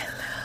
Hello.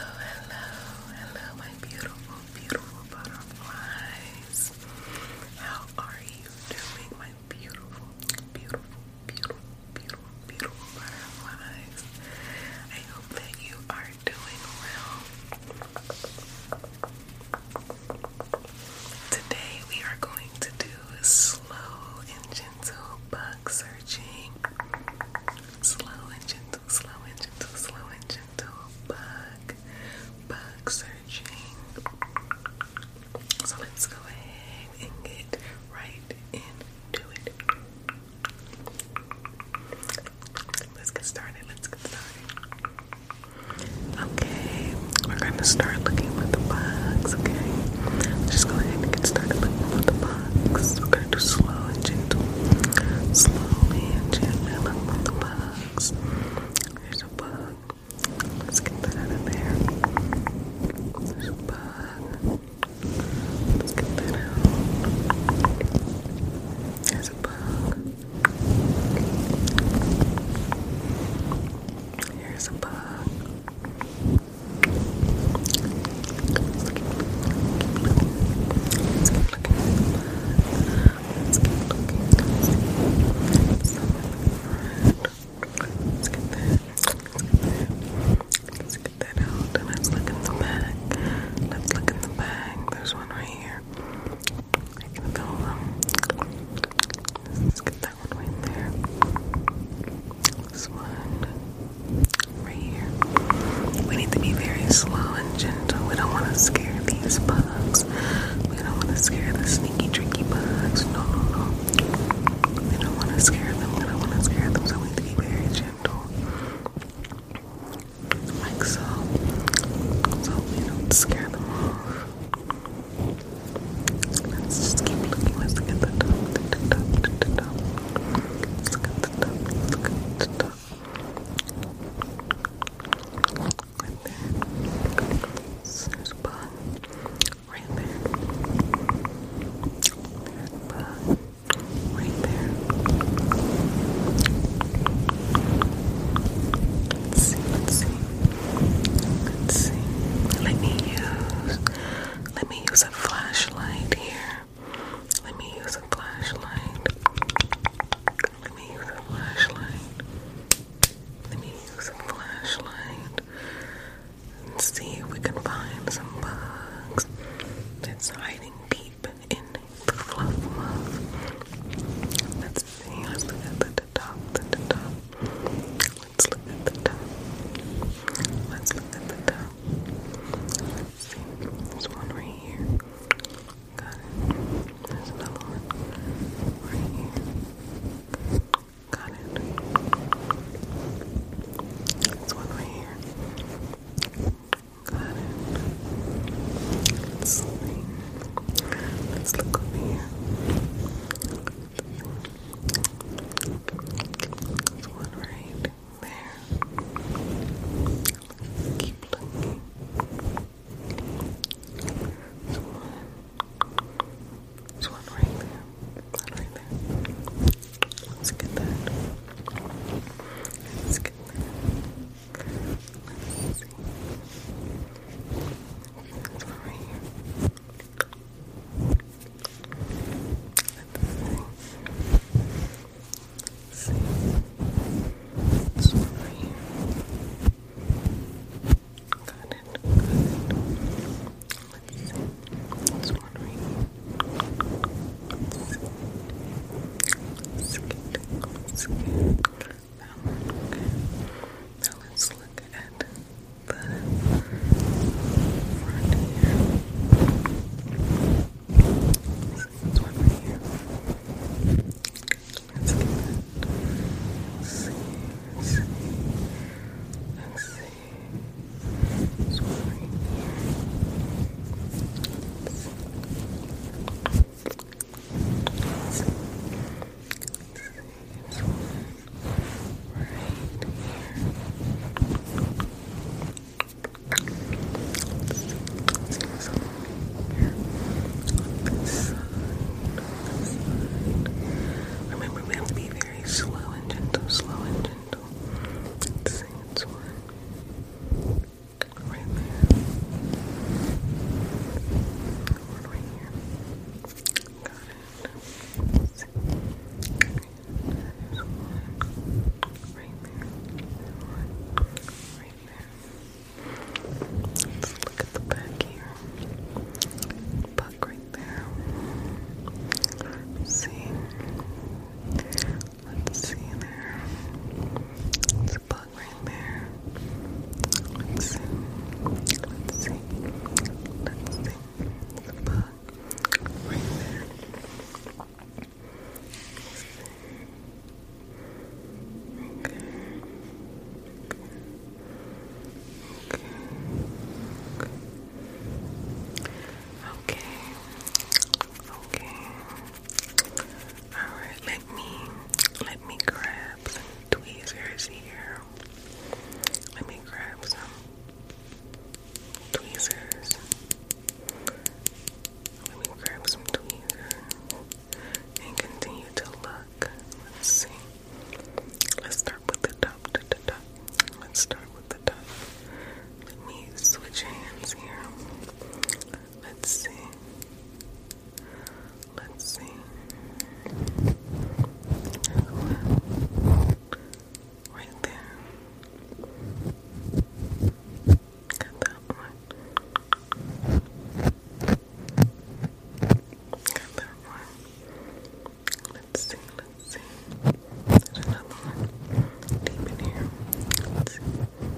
hands.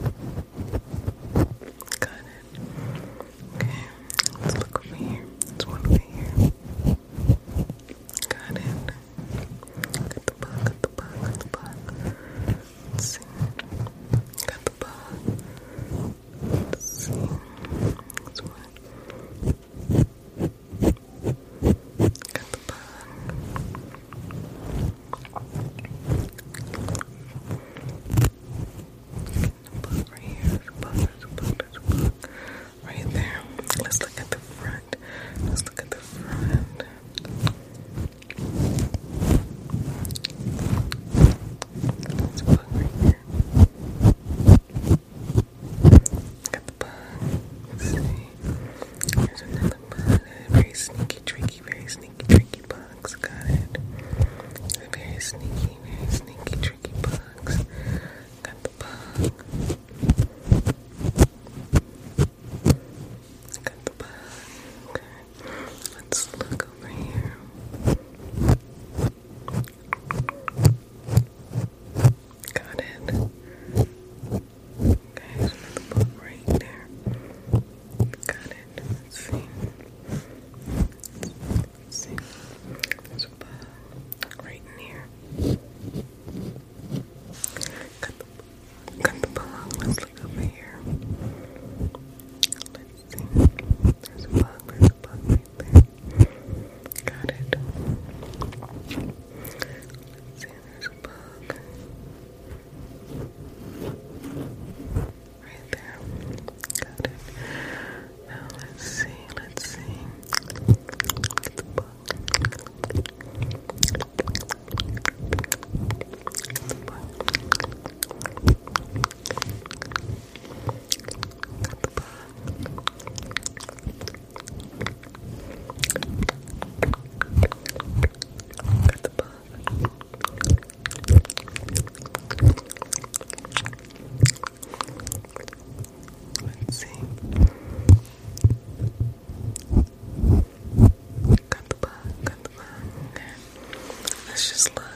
Just look.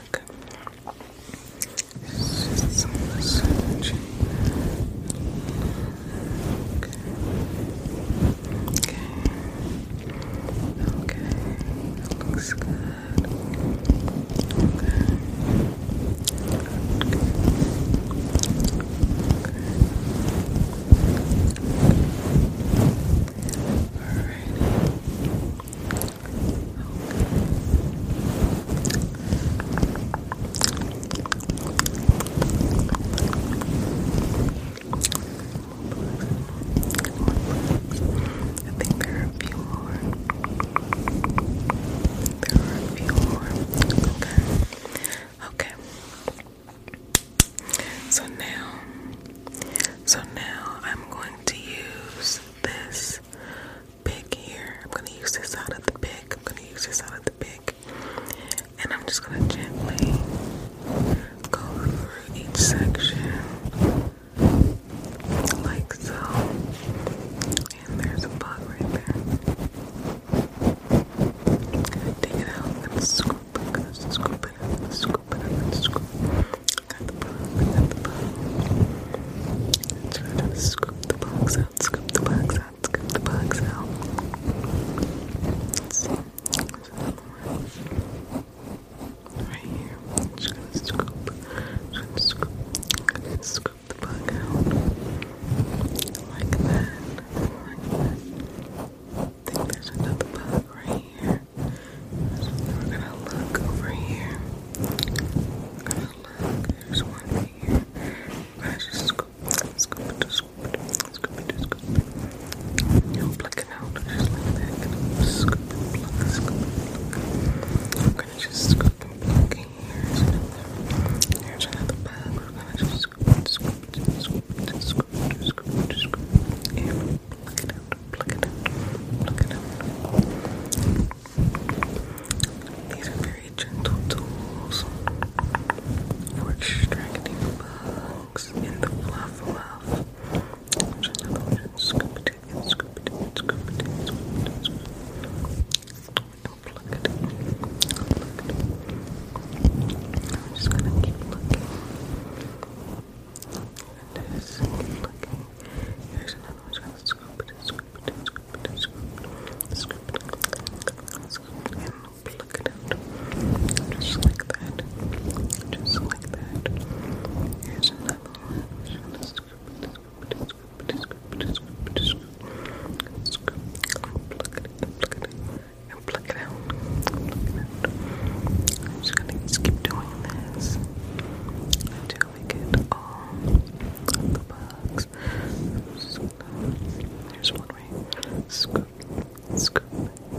So now, so now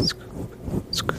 scoop, scoop,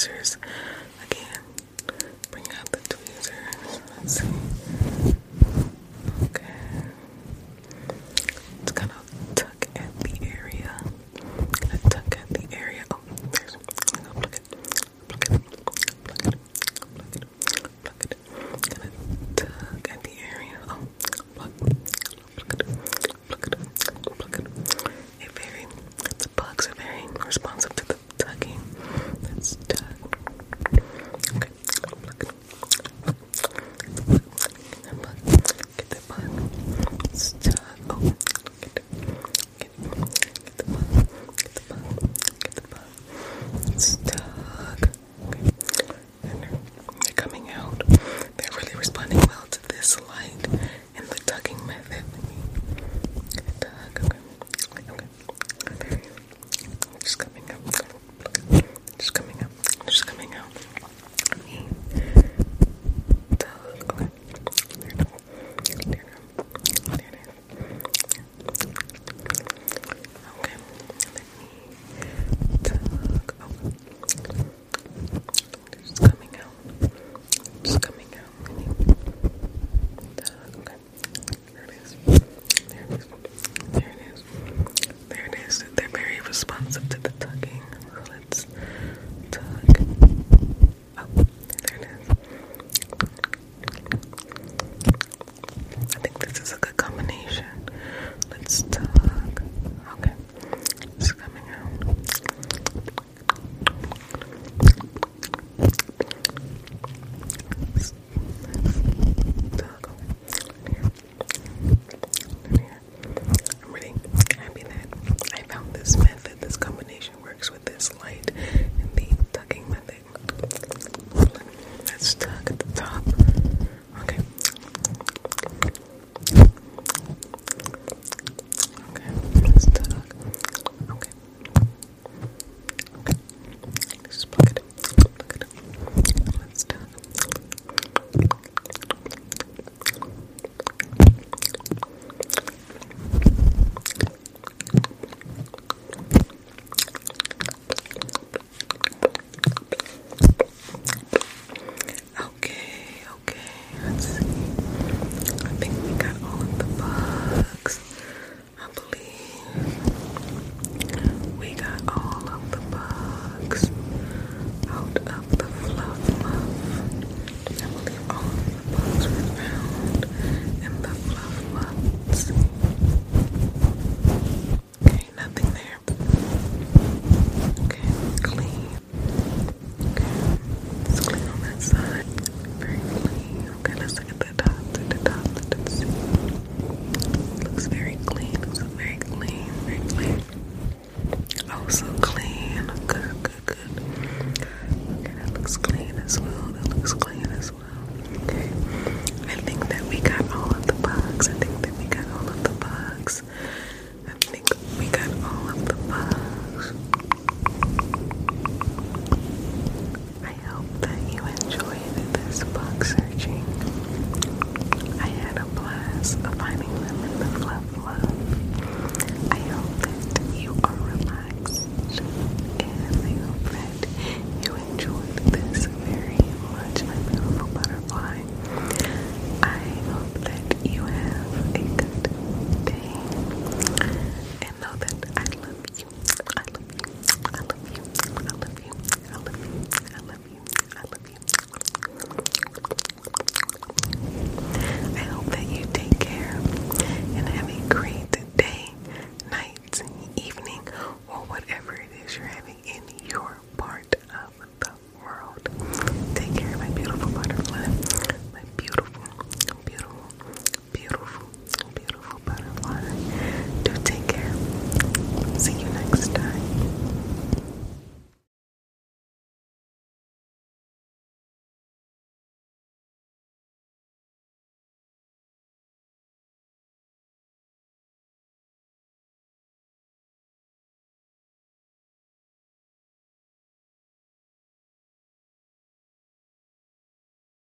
tweezers again. Bring out the tweezers. Let's see.